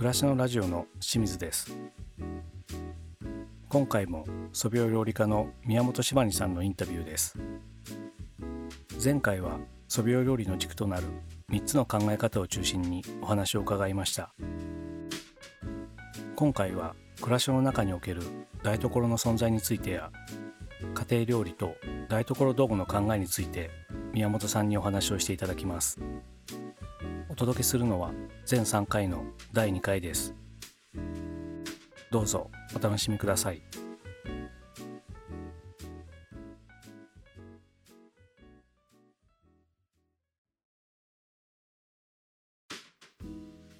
暮らしのラジオの清水です。今回も素描料理家の宮本柴二さんのインタビューです。前回は素描料理の軸となる3つの考え方を中心にお話を伺いました。今回は暮らしの中における台所の存在についてや家庭料理と台所道具の考えについて宮本さんにお話をしていただきます。届けするのは全3回の第2回です。どうぞお楽しみください。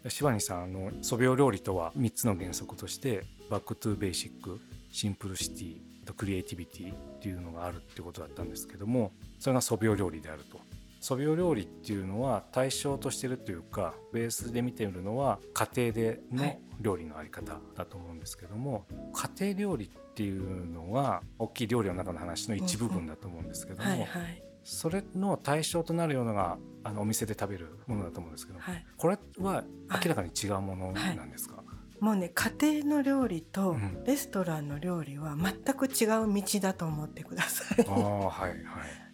しばにさんあの素描料理とは3つの原則として back to basic simplicity と creativity っていうのがあるってことだったんですけどもそれが素描料理であると。素描料理っていうのは対象としてるというかベースで見てみるのは家庭での料理のあり方だと思うんですけども、はい、家庭料理っていうのは大きい料理の中の話の一部分だと思うんですけども、はいはい、それの対象となるようなのがあのお店で食べるものだと思うんですけど、はい、これは明らかに違うものなんですか、はいもうね家庭の料理とレストランの料理は全く違う道だと思ってください。はいはい、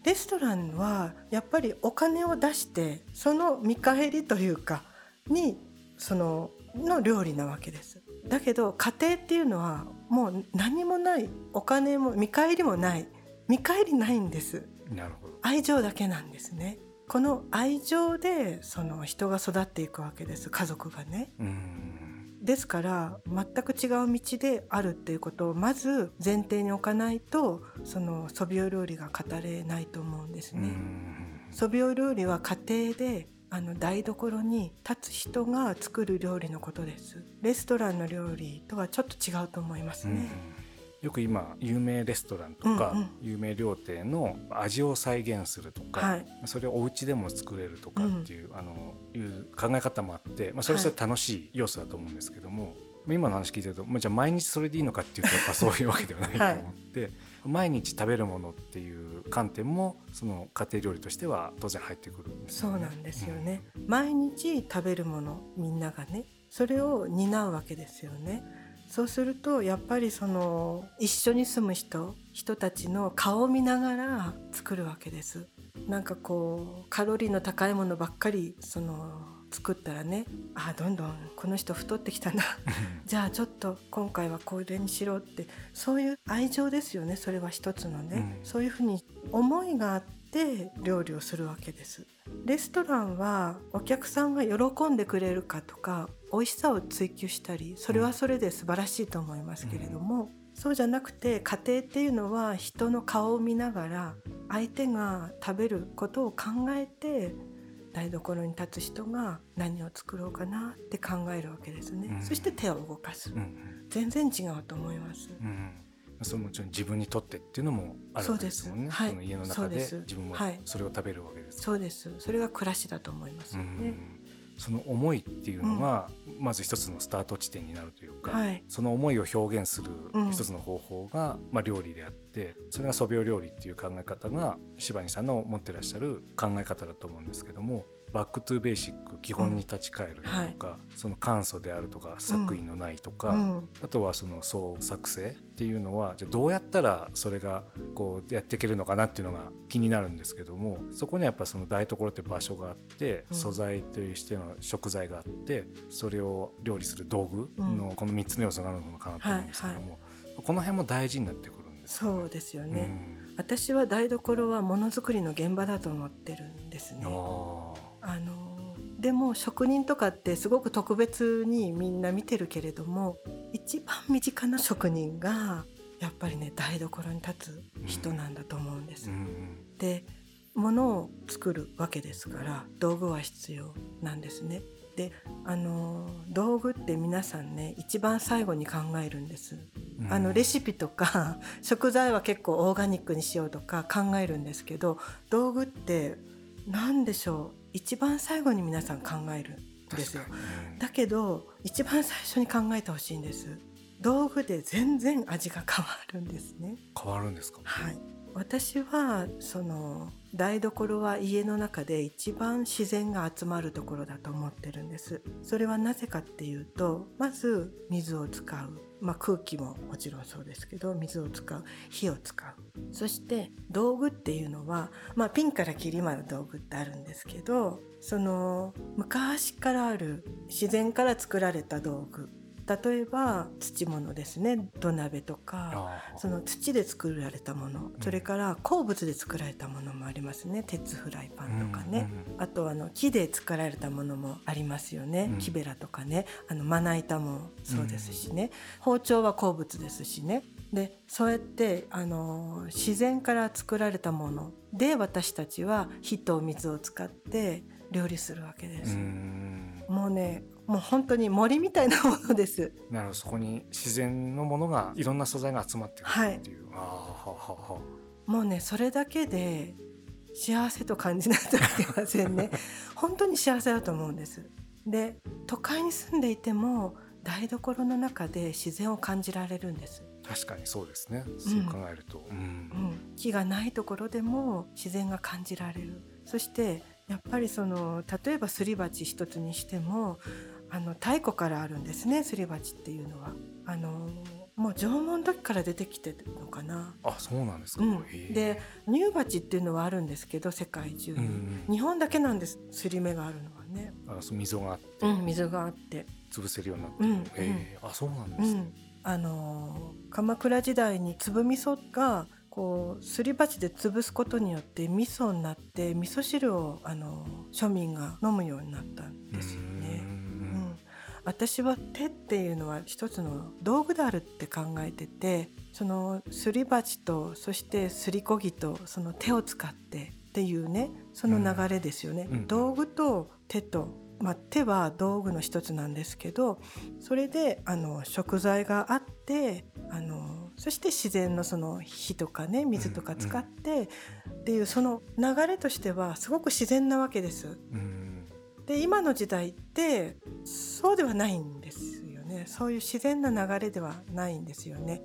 レストランはやっぱりお金を出してその見返りというかにそのの料理なわけです。だけど家庭っていうのはもう何もないお金も見返りもない見返りないんです。なるほど愛情だけなんですね。この愛情でその人が育っていくわけです家族がね。ですから全く違う道であるっていうことをまず前提に置かないとそのソビオ料理が語れないと思うんですね。ソビオ料理は家庭であの台所に立つ人が作る料理のことです。レストランの料理とはちょっと違うと思いますね。よく今有名レストランとか、有名料亭の味を再現するとか、はい、それをお家でも作れるとかっていう、うん、あのいう考え方もあって、まあ、それは楽しい要素だと思うんですけども、はい、今の話聞いてると、まあ、じゃあ毎日それでいいのかっていうとやっぱそういうわけではないと思って、はい、毎日食べるものっていう観点もその家庭料理としては当然入ってくるんです、ね、そうなんですよね、うん、毎日食べるものみんながねそれを担うわけですよね。そうするとやっぱりその一緒に住む人人たちの顔を見ながら作るわけです。なんかこうカロリーの高いものばっかりその作ったらねあどんどんこの人太ってきたな。じゃあちょっと今回はこれにしろってそういう愛情ですよね。それは一つのね、うん、そういうふうに思いがあって料理をするわけです。レストランはお客さんが喜んでくれるかとか美味しさを追求したりそれはそれで素晴らしいと思いますけれども、うん、そうじゃなくて家庭っていうのは人の顔を見ながら相手が食べることを考えて台所に立つ人が何を作ろうかなって考えるわけですね、うん、そして手を動かす、うん、全然違うと思います。そのもちろん自分にとってっていうのもあるわけですもんね。はい、その家の中で自分もそれを食べるわけです。そうです。それが暮らしだと思いますよね。その思いっていうのが、まず一つのスタート地点になるというか、はい、その思いを表現する一つの方法が、まあ、料理であってそれが素描料理っていう考え方が柴西さんの持ってらっしゃる考え方だと思うんですけどもバックトゥベーシック基本に立ち返るとか、うん。はい、その簡素であるとか作為のないとか、うん、あとはその創作性っていうのはじゃどうやったらそれがこうやっていけるのかなっていうのが気になるんですけどもそこにはやっぱその台所って場所があって、うん、素材としての食材があってそれを料理する道具のこの3つの要素があるのかなと思うんですけども、はいはい、この辺も大事になってくるんです、ね、そうですよね、私は台所はものづくりの現場だと思ってるんですね。あのでも職人とかってすごく特別にみんな見てるけれども一番身近な職人がやっぱりね台所に立つ人なんだと思うんです。うん、で物を作るわけですから道具は必要なんですね。であの道具って皆さんね一番最後に考えるんです。あのレシピとか 食材は結構オーガニックにしようとか考えるんですけど道具って何でしょう？一番最後に皆さん考えるんですよ。だけど一番最初に考えてほしいんです。道具で全然味が変わるんですね。変わるんですか？はい。私はその台所は家の中で一番自然が集まるところだと思ってるんです。それはなぜかっていうとまず水を使う。まあ、空気ももちろんそうですけど水を使う。火を使う。そして道具っていうのは、まあ、ピンからキリまで道具ってあるんですけどその昔からある自然から作られた道具。例えば土物ですね。土鍋とかその土で作られたもの、それから鉱物で作られたものもありますね。鉄フライパンとかね、あとあの木で作られたものもありますよね、木べらとかね。あのまな板もそうですしね、包丁は鉱物ですしね。でそうやってあの自然から作られたもので私たちは火と水を使って料理するわけです。もうねもう本当に森みたいなものです。なるほどそこに自然のものがいろんな素材が集まってくるっていう。はい、あははもうねそれだけで幸せと感じないといけませんね。本当に幸せだと思うんです。で都会に住んでいても台所の中で自然を感じられるんです。確かにそうですね。そう考えると、うん、うん、木がないところでも自然が感じられる。そしてやっぱりその例えばすり鉢一つにしてもあの太古からあるんですねすり鉢っていうのは。あのもう縄文時から出てきてるのかな。あ、そうなんですか。うん、で、乳鉢っていうのはあるんですけど、世界中に、うん、日本だけなんです。すり目があるのはね。あ、そ溝があって。うん、溝があって。潰せるようになってる。うん、えー、あ、そうなんですね。あの鎌倉時代に粒味噌がこうすり鉢で潰すことによって味噌になって味噌汁をあの庶民が飲むようになったんですよね。うん、私は手っていうのは一つの道具であるって考えててそのすり鉢とそしてすりこぎとその手を使ってっていうねその流れですよね。うん、道具と手とまあ、手は道具の一つなんですけどそれであの食材があってあのそして自然のその火とかね水とか使ってっていうその流れとしてはすごく自然なわけです。で今の時代ってそうではないんですよね。そういう自然な流れではないんですよね。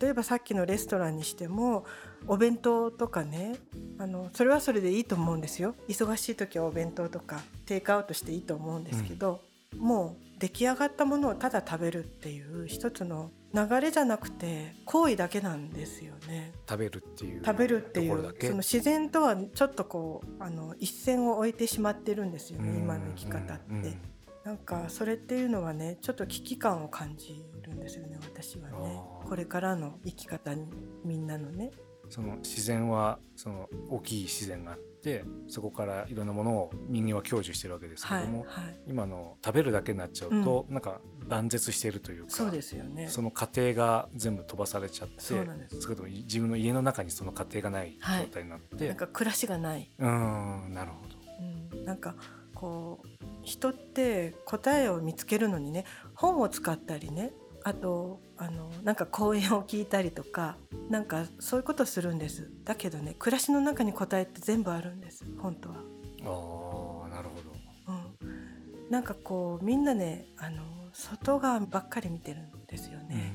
例えばさっきのレストランにしてもお弁当とかねあのそれはそれでいいと思うんですよ。忙しい時はお弁当とかテイクアウトしていいと思うんですけど、うん、もう出来上がったものをただ食べるっていう一つの流れじゃなくて行為だけなんですよね。食べるっていう食べるっていうその自然とはちょっとこうあの一線を置いてしまってるんですよね今の生き方って。うんうん、なんかそれっていうのはねちょっと危機感を感じるんですよね私はね。これからの生き方にみんなのね。その自然はその大きい自然があってそこからいろんなものを人間は享受してるわけですけども、はいはい、今の食べるだけになっちゃうと、うん、なんか断絶しているというかそうですよね。その過程が全部飛ばされちゃってそうなんです。自分の家の中にその過程がない状態になって、はい、なんか暮らしがない。うんなるほど、うん、なんかこう人って答えを見つけるのにね本を使ったりねあとあのなんか講演を聞いたりとかなんかそういうことするんですだけどね暮らしの中に答えって全部あるんです本当は。あなるほど、うん、なんかこうみんなねあの外側ばっかり見てるんですよね。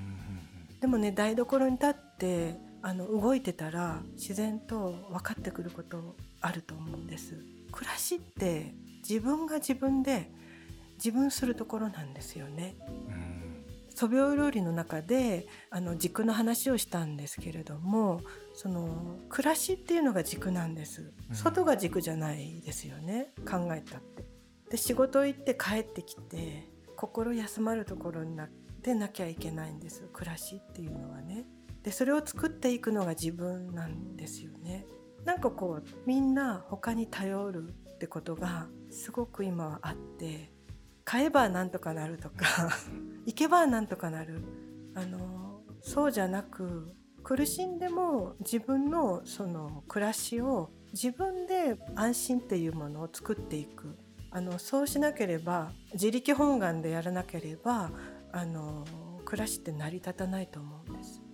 でもね台所に立ってあの動いてたら自然と分かってくることあると思うんです。暮らしって自分が自分で自分するところなんですよね。素描料理の中であの軸の話をしたんですけれどもその暮らしっていうのが軸なんです外が軸じゃないですよね、考えたって。で仕事行って帰ってきて心休まるところになってなきゃいけないんです暮らしっていうのはね。でそれを作っていくのが自分なんですよね。なんかこうみんな他に頼るってことがすごく今はあって買えばなんとかなるとか 行けばなんとかなるあのそうじゃなく苦しんでも自分のその暮らしを自分で安心っていうものを作っていくあのそうしなければ自力本願でやらなければあの暮らしって成り立たないと思うんです。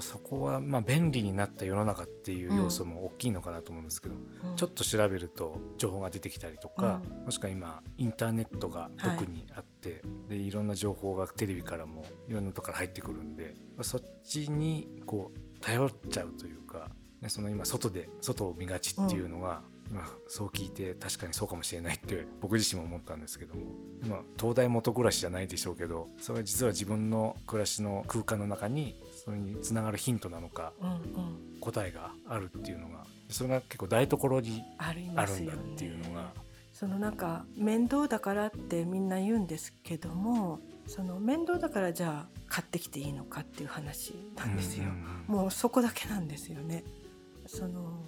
そこはまあ便利になった世の中っていう要素も大きいのかなと思うんですけど、うん、ちょっと調べると情報が出てきたりとか、うん、もしくは今インターネットが特にあって、はい、でいろんな情報がテレビからもいろんなとこから入ってくるんでそっちにこう頼っちゃうというかその今外で外を見がちっていうのが、うん、今そう聞いて確かにそうかもしれないって僕自身も思ったんですけども。今東大元暮らしじゃないでしょうけどそれは実は自分の暮らしの空間の中にそれにつながるヒントなのか、うんうん、答えがあるっていうのがそれが結構台所にあるんだっていうのが。そのなんか面倒だからってみんな言うんですけどもその面倒だからじゃあ買ってきていいのかっていう話なんですよ、もうそこだけなんですよね。その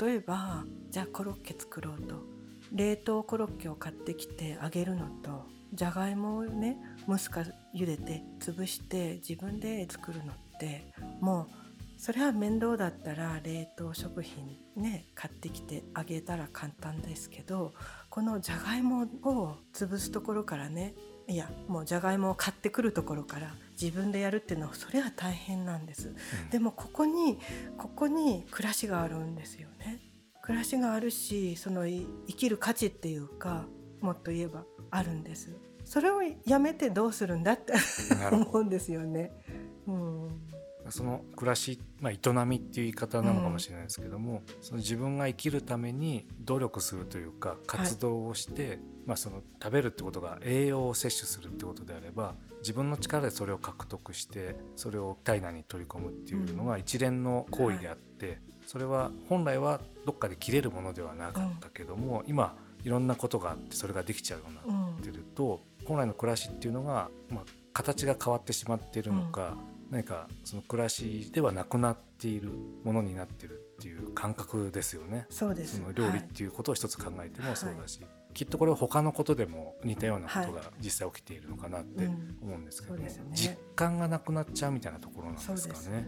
例えばじゃあコロッケ作ろうと。冷凍コロッケを買ってきてあげるのとじゃがいもをね蒸すか茹でて潰して自分で作るのってもうそれは面倒だったら冷凍食品ね買ってきてあげたら簡単ですけどこのじゃがいもを潰すところからねいやもうじゃがいもを買ってくるところから自分でやるっていうのはそれは大変なんです、うん、でもここにここに暮らしがあるんですよね。暮らしがあるしその生きる価値っていうかもっと言えばあるんです。それをやめてどうするんだって思うんですよね、うん。その暮らし、まあ、営みっていう言い方なのかもしれないですけども、うん、その自分が生きるために努力するというか活動をして、はい、まあ、その食べるってことが栄養を摂取するってことであれば自分の力でそれを獲得してそれを体内に取り込むっていうのが一連の行為であって、うん、それは本来はどっかで切れるものではなかったけども、うん、今いろんなことがあってそれができちゃうようになってると、本来の暮らしっていうのが、まあ、形が変わってしまっているのか、何かその暮らしではなくなっているものになってるっていう感覚ですよね。そうです。その料理っていうことを一つ考えてもそうだし、はい、きっとこれは他のことでも似たようなことが実際起きているのかなって思うんですけど、はいうんね、実感がなくなっちゃうみたいなところなんですかね。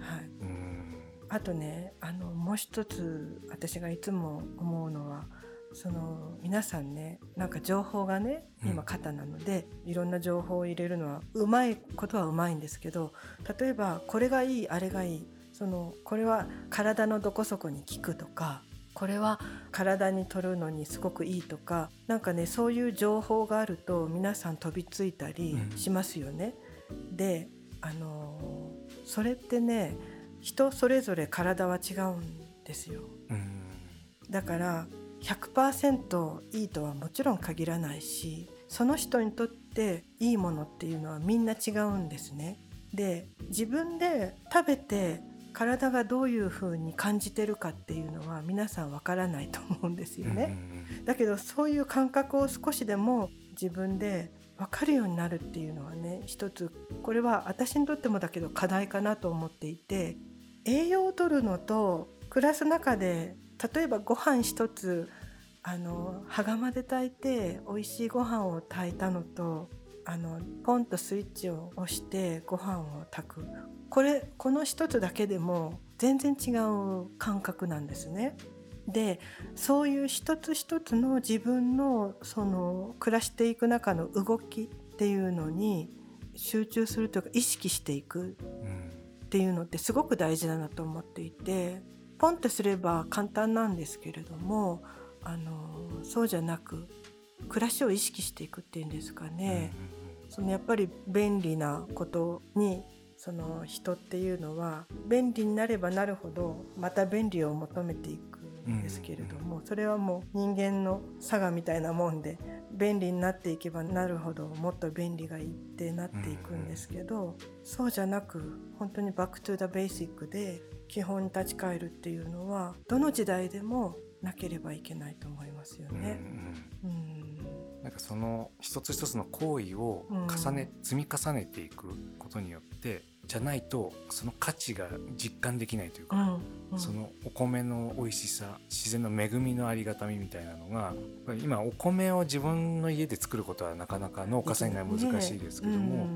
あとねあのもう一つ私がいつも思うのはその皆さんねなんか情報がね今肩なので、うん、いろんな情報を入れるのはうまいことはうまいんですけど例えばこれがいいあれがいいそのこれは体のどこそこに効くとかこれは体に取るのにすごくいいとかなんかねそういう情報があると皆さん飛びついたりしますよね。うん、であのそれってね人それぞれ体は違うんですよ。うん、だから100%いいとはもちろん限らないしその人にとっていいものっていうのはみんな違うんですね。で自分で食べて体がどういうふうに感じてるかっていうのは皆さんわからないと思うんですよね。だけどそういう感覚を少しでも自分で分かるようになるっていうのはね一つこれは私にとってもだけど課題かなと思っていて栄養を取るのと暮らす中で例えばご飯一つあの羽釜で炊いて美味しいご飯を炊いたのとあのポンとスイッチを押してご飯を炊くこれこの一つだけでも全然違う感覚なんですね。でそういう一つ一つの自分のその暮らしていく中の動きっていうのに集中するというか意識していくっていうのってすごく大事だなと思っていてポンとすれば簡単なんですけれどもあのそうじゃなく暮らしを意識していくっていうんですかね、そのやっぱり便利なことにその人っていうのは便利になればなるほどまた便利を求めていくんですけれども、それはもう人間の性みたいなもんで便利になっていけばなるほどもっと便利がいいってなっていくんですけど、そうじゃなく本当に back to the basic で基本に立ち返るっていうのはどの時代でもなければいけないと思いますよね。うん、うん。なんかその一つ一つの行為を重ね、うん、積み重ねていくことによってじゃないとその価値が実感できないというか、うん。うん、そのお米の美味しさ自然の恵みのありがたみみたいなのが今お米を自分の家で作ることはなかなか農家さん以外難しいですけども、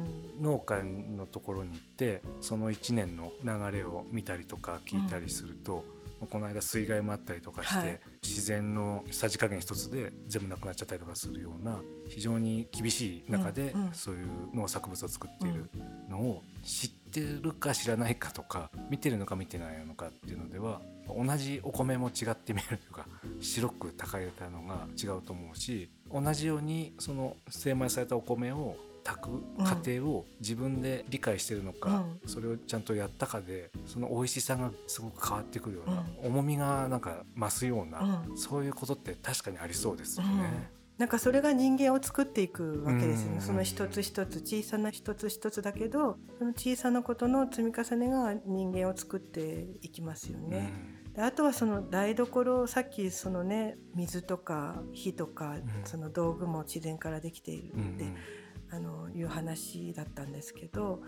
農家のところに行ってその1年の流れを見たりとか聞いたりすると、この間水害もあったりとかして、はい、自然のさじ加減一つで全部なくなっちゃったりとかするような非常に厳しい中でそういう農作物を作っているのを知ってるか知らないかとか見てるのか見てないのかっていうのでは同じお米も違って見えるというか白く炊かれたのが違うと思うし同じようにその精米されたお米を炊く過程を自分で理解してるのか、うん、それをちゃんとやったかでその美味しさがすごく変わってくるような、うん、重みがなんか増すような、うん、そういうことって確かにありそうですよね。なんかそれが人間を作っていくわけですよね。その一つ一つ小さな一つ一つだけどその小さなことの積み重ねが人間を作っていきますよね。であとはその台所さっきそのね水とか火とか、その道具も自然からできているって、あのいう話だったんですけど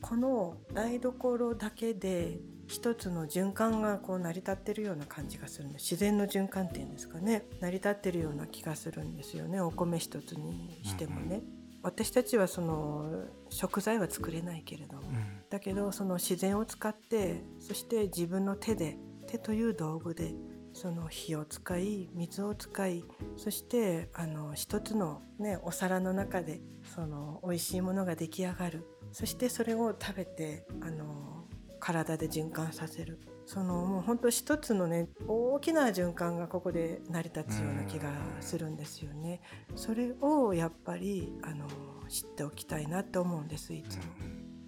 この台所だけで一つの循環がこう成り立ってるような感じがするんで自然の循環っていうんですかね。成り立ってるような気がするんですよね。お米一つにしてもね。私たちはその食材は作れないけれども、うん、だけどその自然を使ってそして自分の手で手という道具でその火を使い水を使いそしてあの一つの、ね、お皿の中でその美味しいものが出来上がるそしてそれを食べてあの体で循環させるそのもう本当一つのね大きな循環がここで成り立つような気がするんですよね。それをやっぱりあの知っておきたいなと思うんですいつも。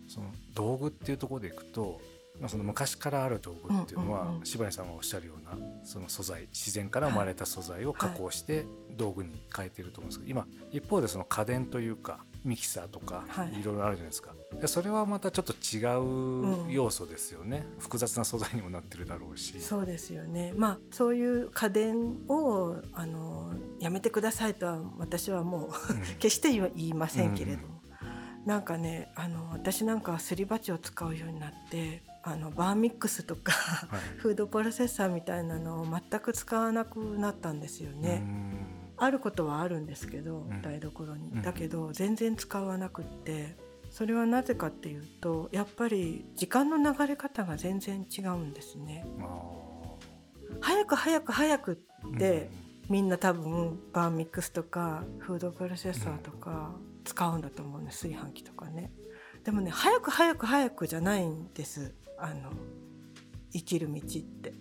その道具っていうところでいくとまあ、その昔からある道具っていうのは、柴谷さんがおっしゃるようなその素材自然から生まれた素材を加工して道具に変えてると思うんですけど今一方でその家電というかミキサーとかい。ろいろあるじゃないですか、でそれはまたちょっと違う要素ですよね、うん、複雑な素材にもなってるだろうし。そうですよね。まあそういう家電をあのやめてくださいとは私はもう 決して言いませんけれども、うん、なんかねあの私なんかすり鉢を使うようになってあのバーミックスとか、はい、フードプロセッサーみたいなのを全く使わなくなったんですよね。あることはあるんですけど、うん、台所に。だけど全然使わなくってそれはなぜかっていうとやっぱり時間の流れ方が全然違うんですね。早く早く早くって、みんな多分バーミックスとかフードプロセッサーとか使うんだと思うね炊飯器とかね。でもね早く早く早くじゃないんですあの生きる道って。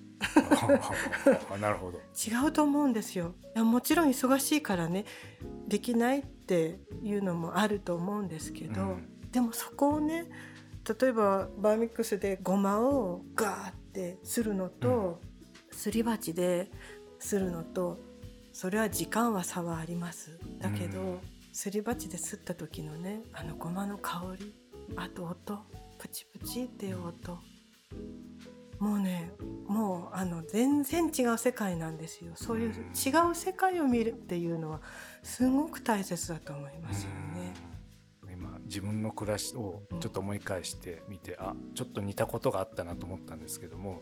なるほど。違うと思うんですよ。いやもちろん忙しいからねできないっていうのもあると思うんですけど、うん、でもそこをね例えばバーミックスでごまをガーってするのと、うん、すり鉢でするのとそれは時間は差はあります。だけど、うん、すり鉢ですった時のねあのごまの香りあと音プチプチっていう音もうねもうあの全然違う世界なんですよそういう違う世界を見るっていうのはすごく大切だと思いますよね。今自分の暮らしをちょっと思い返してみて、うん、あちょっと似たことがあったなと思ったんですけども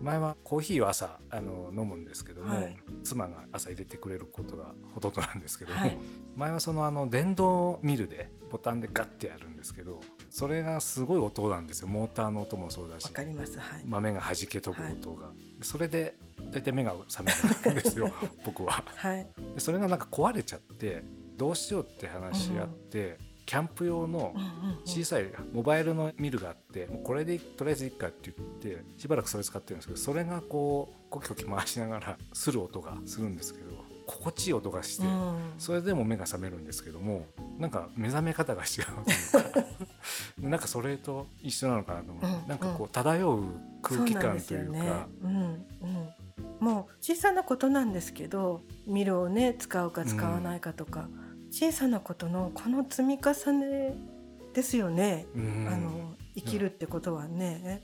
前はコーヒーを朝あの飲むんですけども、はい、妻が朝入れてくれることがほとんどなんですけども、はい、前はそのあの電動ミルでボタンでガッてやるんですけどそれがすごい音なんですよ。モーターの音もそうだしかります、はい、豆が弾け飛ぶ音が、はい、それで大体目が覚めるんですよ僕は、それがなんか壊れちゃってどうしようって話し合って、うんキャンプ用の小さいモバイルのミルがあってもうこれでとりあえずいいかって言ってしばらくそれ使ってるんですけどそれがこうコキコキ回しながらする音がするんですけど心地いい音がして、それでも目が覚めるんですけどもなんか目覚め方が違うというか なんかそれと一緒なのかなと思う、うん、なんかこう漂う空気感というか。ううんうん。もう小さなことなんですけどミルをね使うか使わないかとか、うん、小さなことのこの積み重ねですよね、うん、あの生きるってことはね、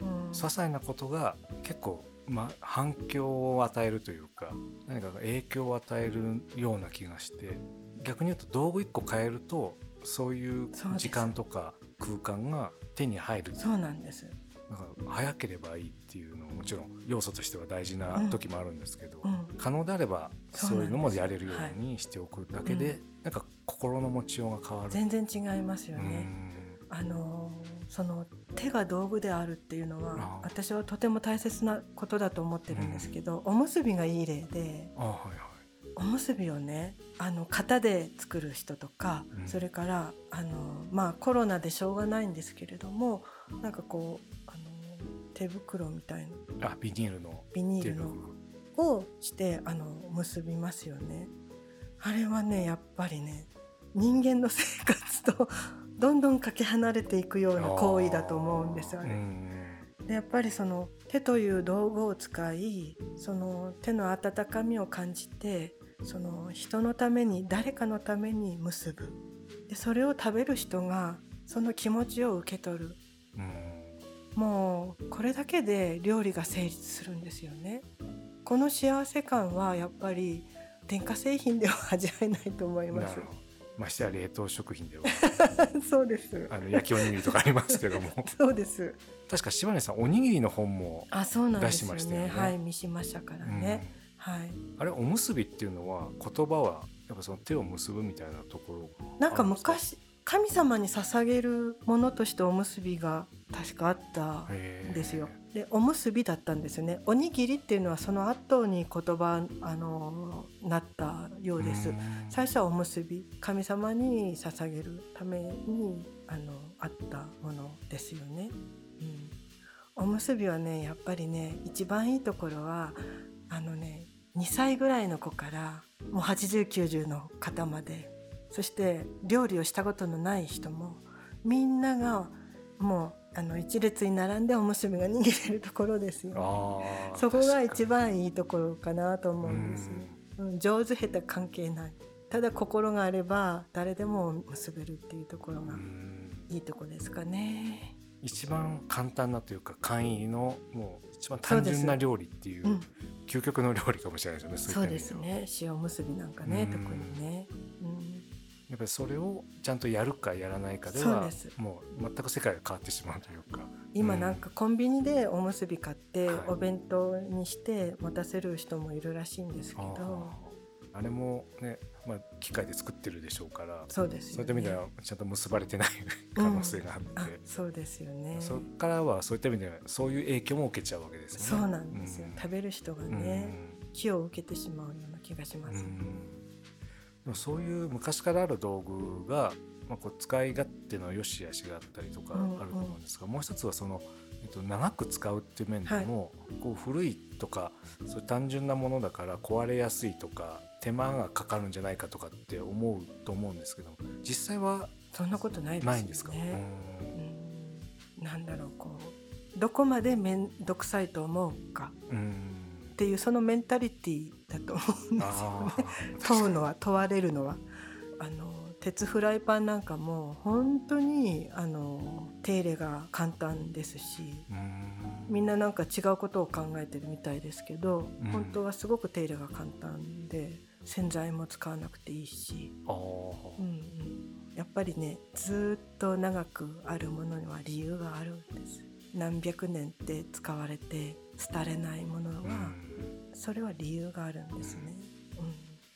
うん、些細なことが結構まあ、反響を与えるというか何かが影響を与えるような気がして逆に言うと道具1個変えるとそういう時間とか空間が手に入る。そうなんです。だから早ければいいっていうのももちろん要素としては大事な時もあるんですけど、うん。うん、可能であればそういうのもやれるようにしておくだけで、はい、なんか心の持ちようが変わる。全然違いますよね。あのその手が道具であるっていうのは私はとても大切なことだと思ってるんですけど、おむすびがいい例で、はいはい、おむすびをねあの型で作る人とか、うん、それからあの、まあ、コロナでしょうがないんですけれどもなんかこうあの手袋みたいな。あビニールの。ビニールの。をしてあの結びますよね。あれはねやっぱりね人間の生活と どんどんかけ離れていくような行為だと思うんですよね。でやっぱりその手という道具を使いその手の温かみを感じてその人のために誰かのために結ぶ。でそれを食べる人がその気持ちを受け取る、もうこれだけで料理が成立するんですよね。この幸せ感はやっぱり電化製品では味わえないと思います。ましてや冷凍食品では。そうです。あの焼きおにぎりとかありますけども。そうです。確か柴根さんおにぎりの本も出しましたよね。はい見しましたからね、うん、はい。あれおむすびっていうのは言葉はやっぱその手を結ぶみたいなところなんか昔神様に捧げるものとしておむすびが確かあったんですよ。でおむすびだったんですよね。おにぎりっていうのはその後に言葉あのなったようです。最初はおむすび神様に捧げるためにあのあったものですよね。うん、おむすびはねやっぱりね一番いいところはあのね2歳ぐらいの子からもう8090の方までそして料理をしたことのない人もみんながもうあの一列に並んでおむすびが握れるところですよ、そこが一番いいところかなと思うんです、うん、上手下手関係ない。ただ心があれば誰でも結べるっていうところがいいとこですかね。一番簡単なというか簡易のもう一番単純な料理っていう、うん、究極の料理かもしれないですよねそうですね。塩むすびなんかね特にね、うんやっぱりそれをちゃんとやるかやらないかではもう全く世界が変わってしまうというか。今なんかコンビニでおむすび買ってお弁当にして持たせる人もいるらしいんですけど、あれもね、まあ、機械で作ってるでしょうからそうです、ね、そういった意味ではちゃんと結ばれてない可能性があって、うん、そうですよね。そこからはそういった意味ではそういう影響も受けちゃうわけですね。そうなんですよ、うん、食べる人がね、うん、気を受けてしまうような気がします、うんそういう昔からある道具が、まあ、こう使い勝手の良し悪しがあったりとかあると思うんですが、うんうん、もう一つはその、えっと、長く使うっていう面でも、はい、こう古いとかそういう単純なものだから壊れやすいとか手間がかかるんじゃないかとかって思うと思うんですけど実際はそんなことないですないんですか、うん、なんだろうこうどこまで面倒くさいと思うかっていうそのメンタリティだと思うんですよね。問うのは問われるのは。あの鉄フライパンなんかも本当にあの手入れが簡単ですしみんななんか違うことを考えてるみたいですけど本当はすごく手入れが簡単で洗剤も使わなくていいし、うんうん、やっぱりねずっと長くあるものには理由があるんです。何百年って使われて廃れないものはそれは理由があるんですね。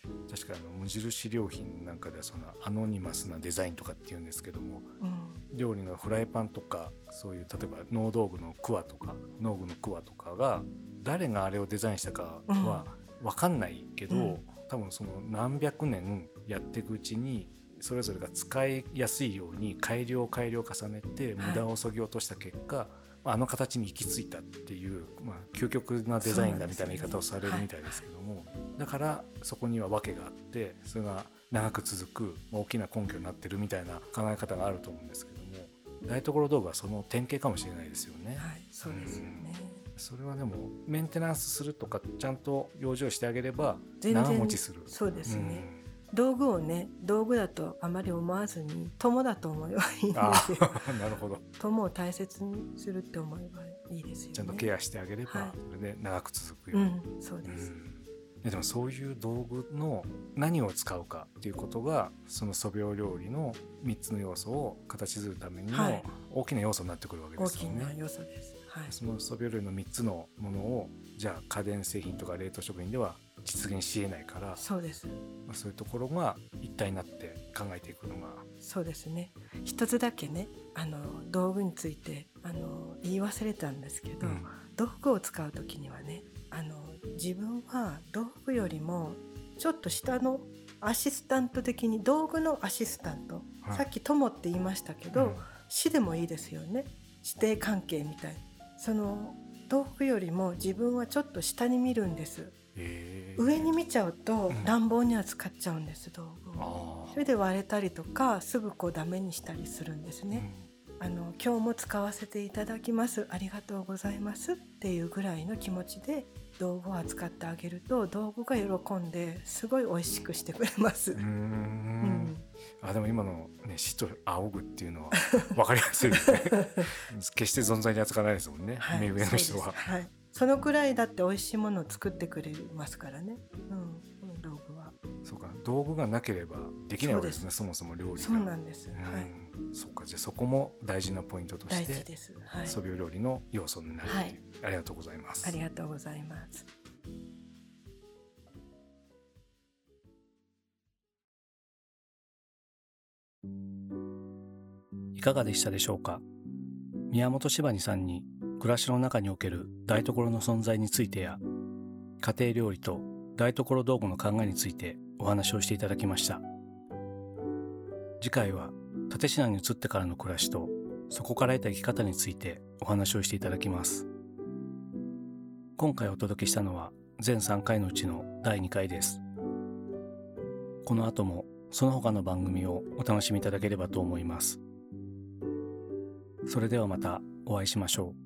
うん、確かあの無印良品なんかではそのアノニマスなデザインとかっていうんですけども、うん、料理のフライパンとかそういう例えば農道具のクワとか農具のクワとかが誰があれをデザインしたかは分かんないけど、うん、多分その何百年やっていくうちにそれぞれが使いやすいように改良改良を重ねて無駄をそぎ落とした結果、はいあの形に行き着いたっていう、まあ、究極なデザインだみたいな言い方をされるみたいですけども、ねはい、だからそこには訳があってそれが長く続く大きな根拠になってるみたいな考え方があると思うんですけども台所道具はその典型かもしれないですよね。はい、そうですよね、うん、それはでもメンテナンスするとかちゃんと養生してあげれば長持ちする。そうですね、うん道具をね道具だとあまり思わずに友だと思えばいいんですよ。なるほど。友を大切にするって思えばいいですよ、ね、ちゃんとケアしてあげれば、はい、それで長く続くように、うん、そうです、うん、でもそういう道具の何を使うかっていうことがその素描料理の3つの要素を形作るためにも大きな要素になってくるわけですよね。大きな要素です、はい、その素描料理の3つのものをじゃあ家電製品とか冷凍食品では実現しえないからそうです、まあ、そういうところが一体になって考えていくのが。そうですね。一つだけねあの道具についてあの言い忘れたんですけど、うん、道具を使う時にはねあの自分は道具よりもちょっと下のアシスタント的に道具のアシスタント、はい、さっき「友」って言いましたけど、うん、死でもいいですよね。師弟関係みたい。その道具よりも自分はちょっと下に見るんです上に見ちゃうと乱暴には使っちゃうんです道具を。それで割れたりとかすぐこうダメにしたりするんですね。あの今日も使わせていただきますありがとうございますっていうぐらいの気持ちで道具を扱ってあげると道具が喜んですごい美味しくしてくれます。うん、あでも今のね死と仰ぐっていうのは分かりやすいですね。決して存在に扱わないですもんね、はい、目上の人は。はい、そのくらいだって美味しいものを作ってくれますからね。うん道具は。そうか道具がなければできないわけですねそもそも料理そうなんです、うん、はい。そうかじゃあそこも大事なポイントとして大事です、はい、素描料理の要素になるという、はい、ありがとうございます。ありがとうございます。いかがでしたでしょうか？宮本柴二さんに暮らしの中における台所の存在についてや家庭料理と台所道具の考えについてお話をしていただきました。次回は立科に移ってからの暮らしとそこから得た生き方についてお話をしていただきます。今回お届けしたのは全3回のうちの第2回です。この後もその他の番組をお楽しみいただければと思います。それではまたお会いしましょう。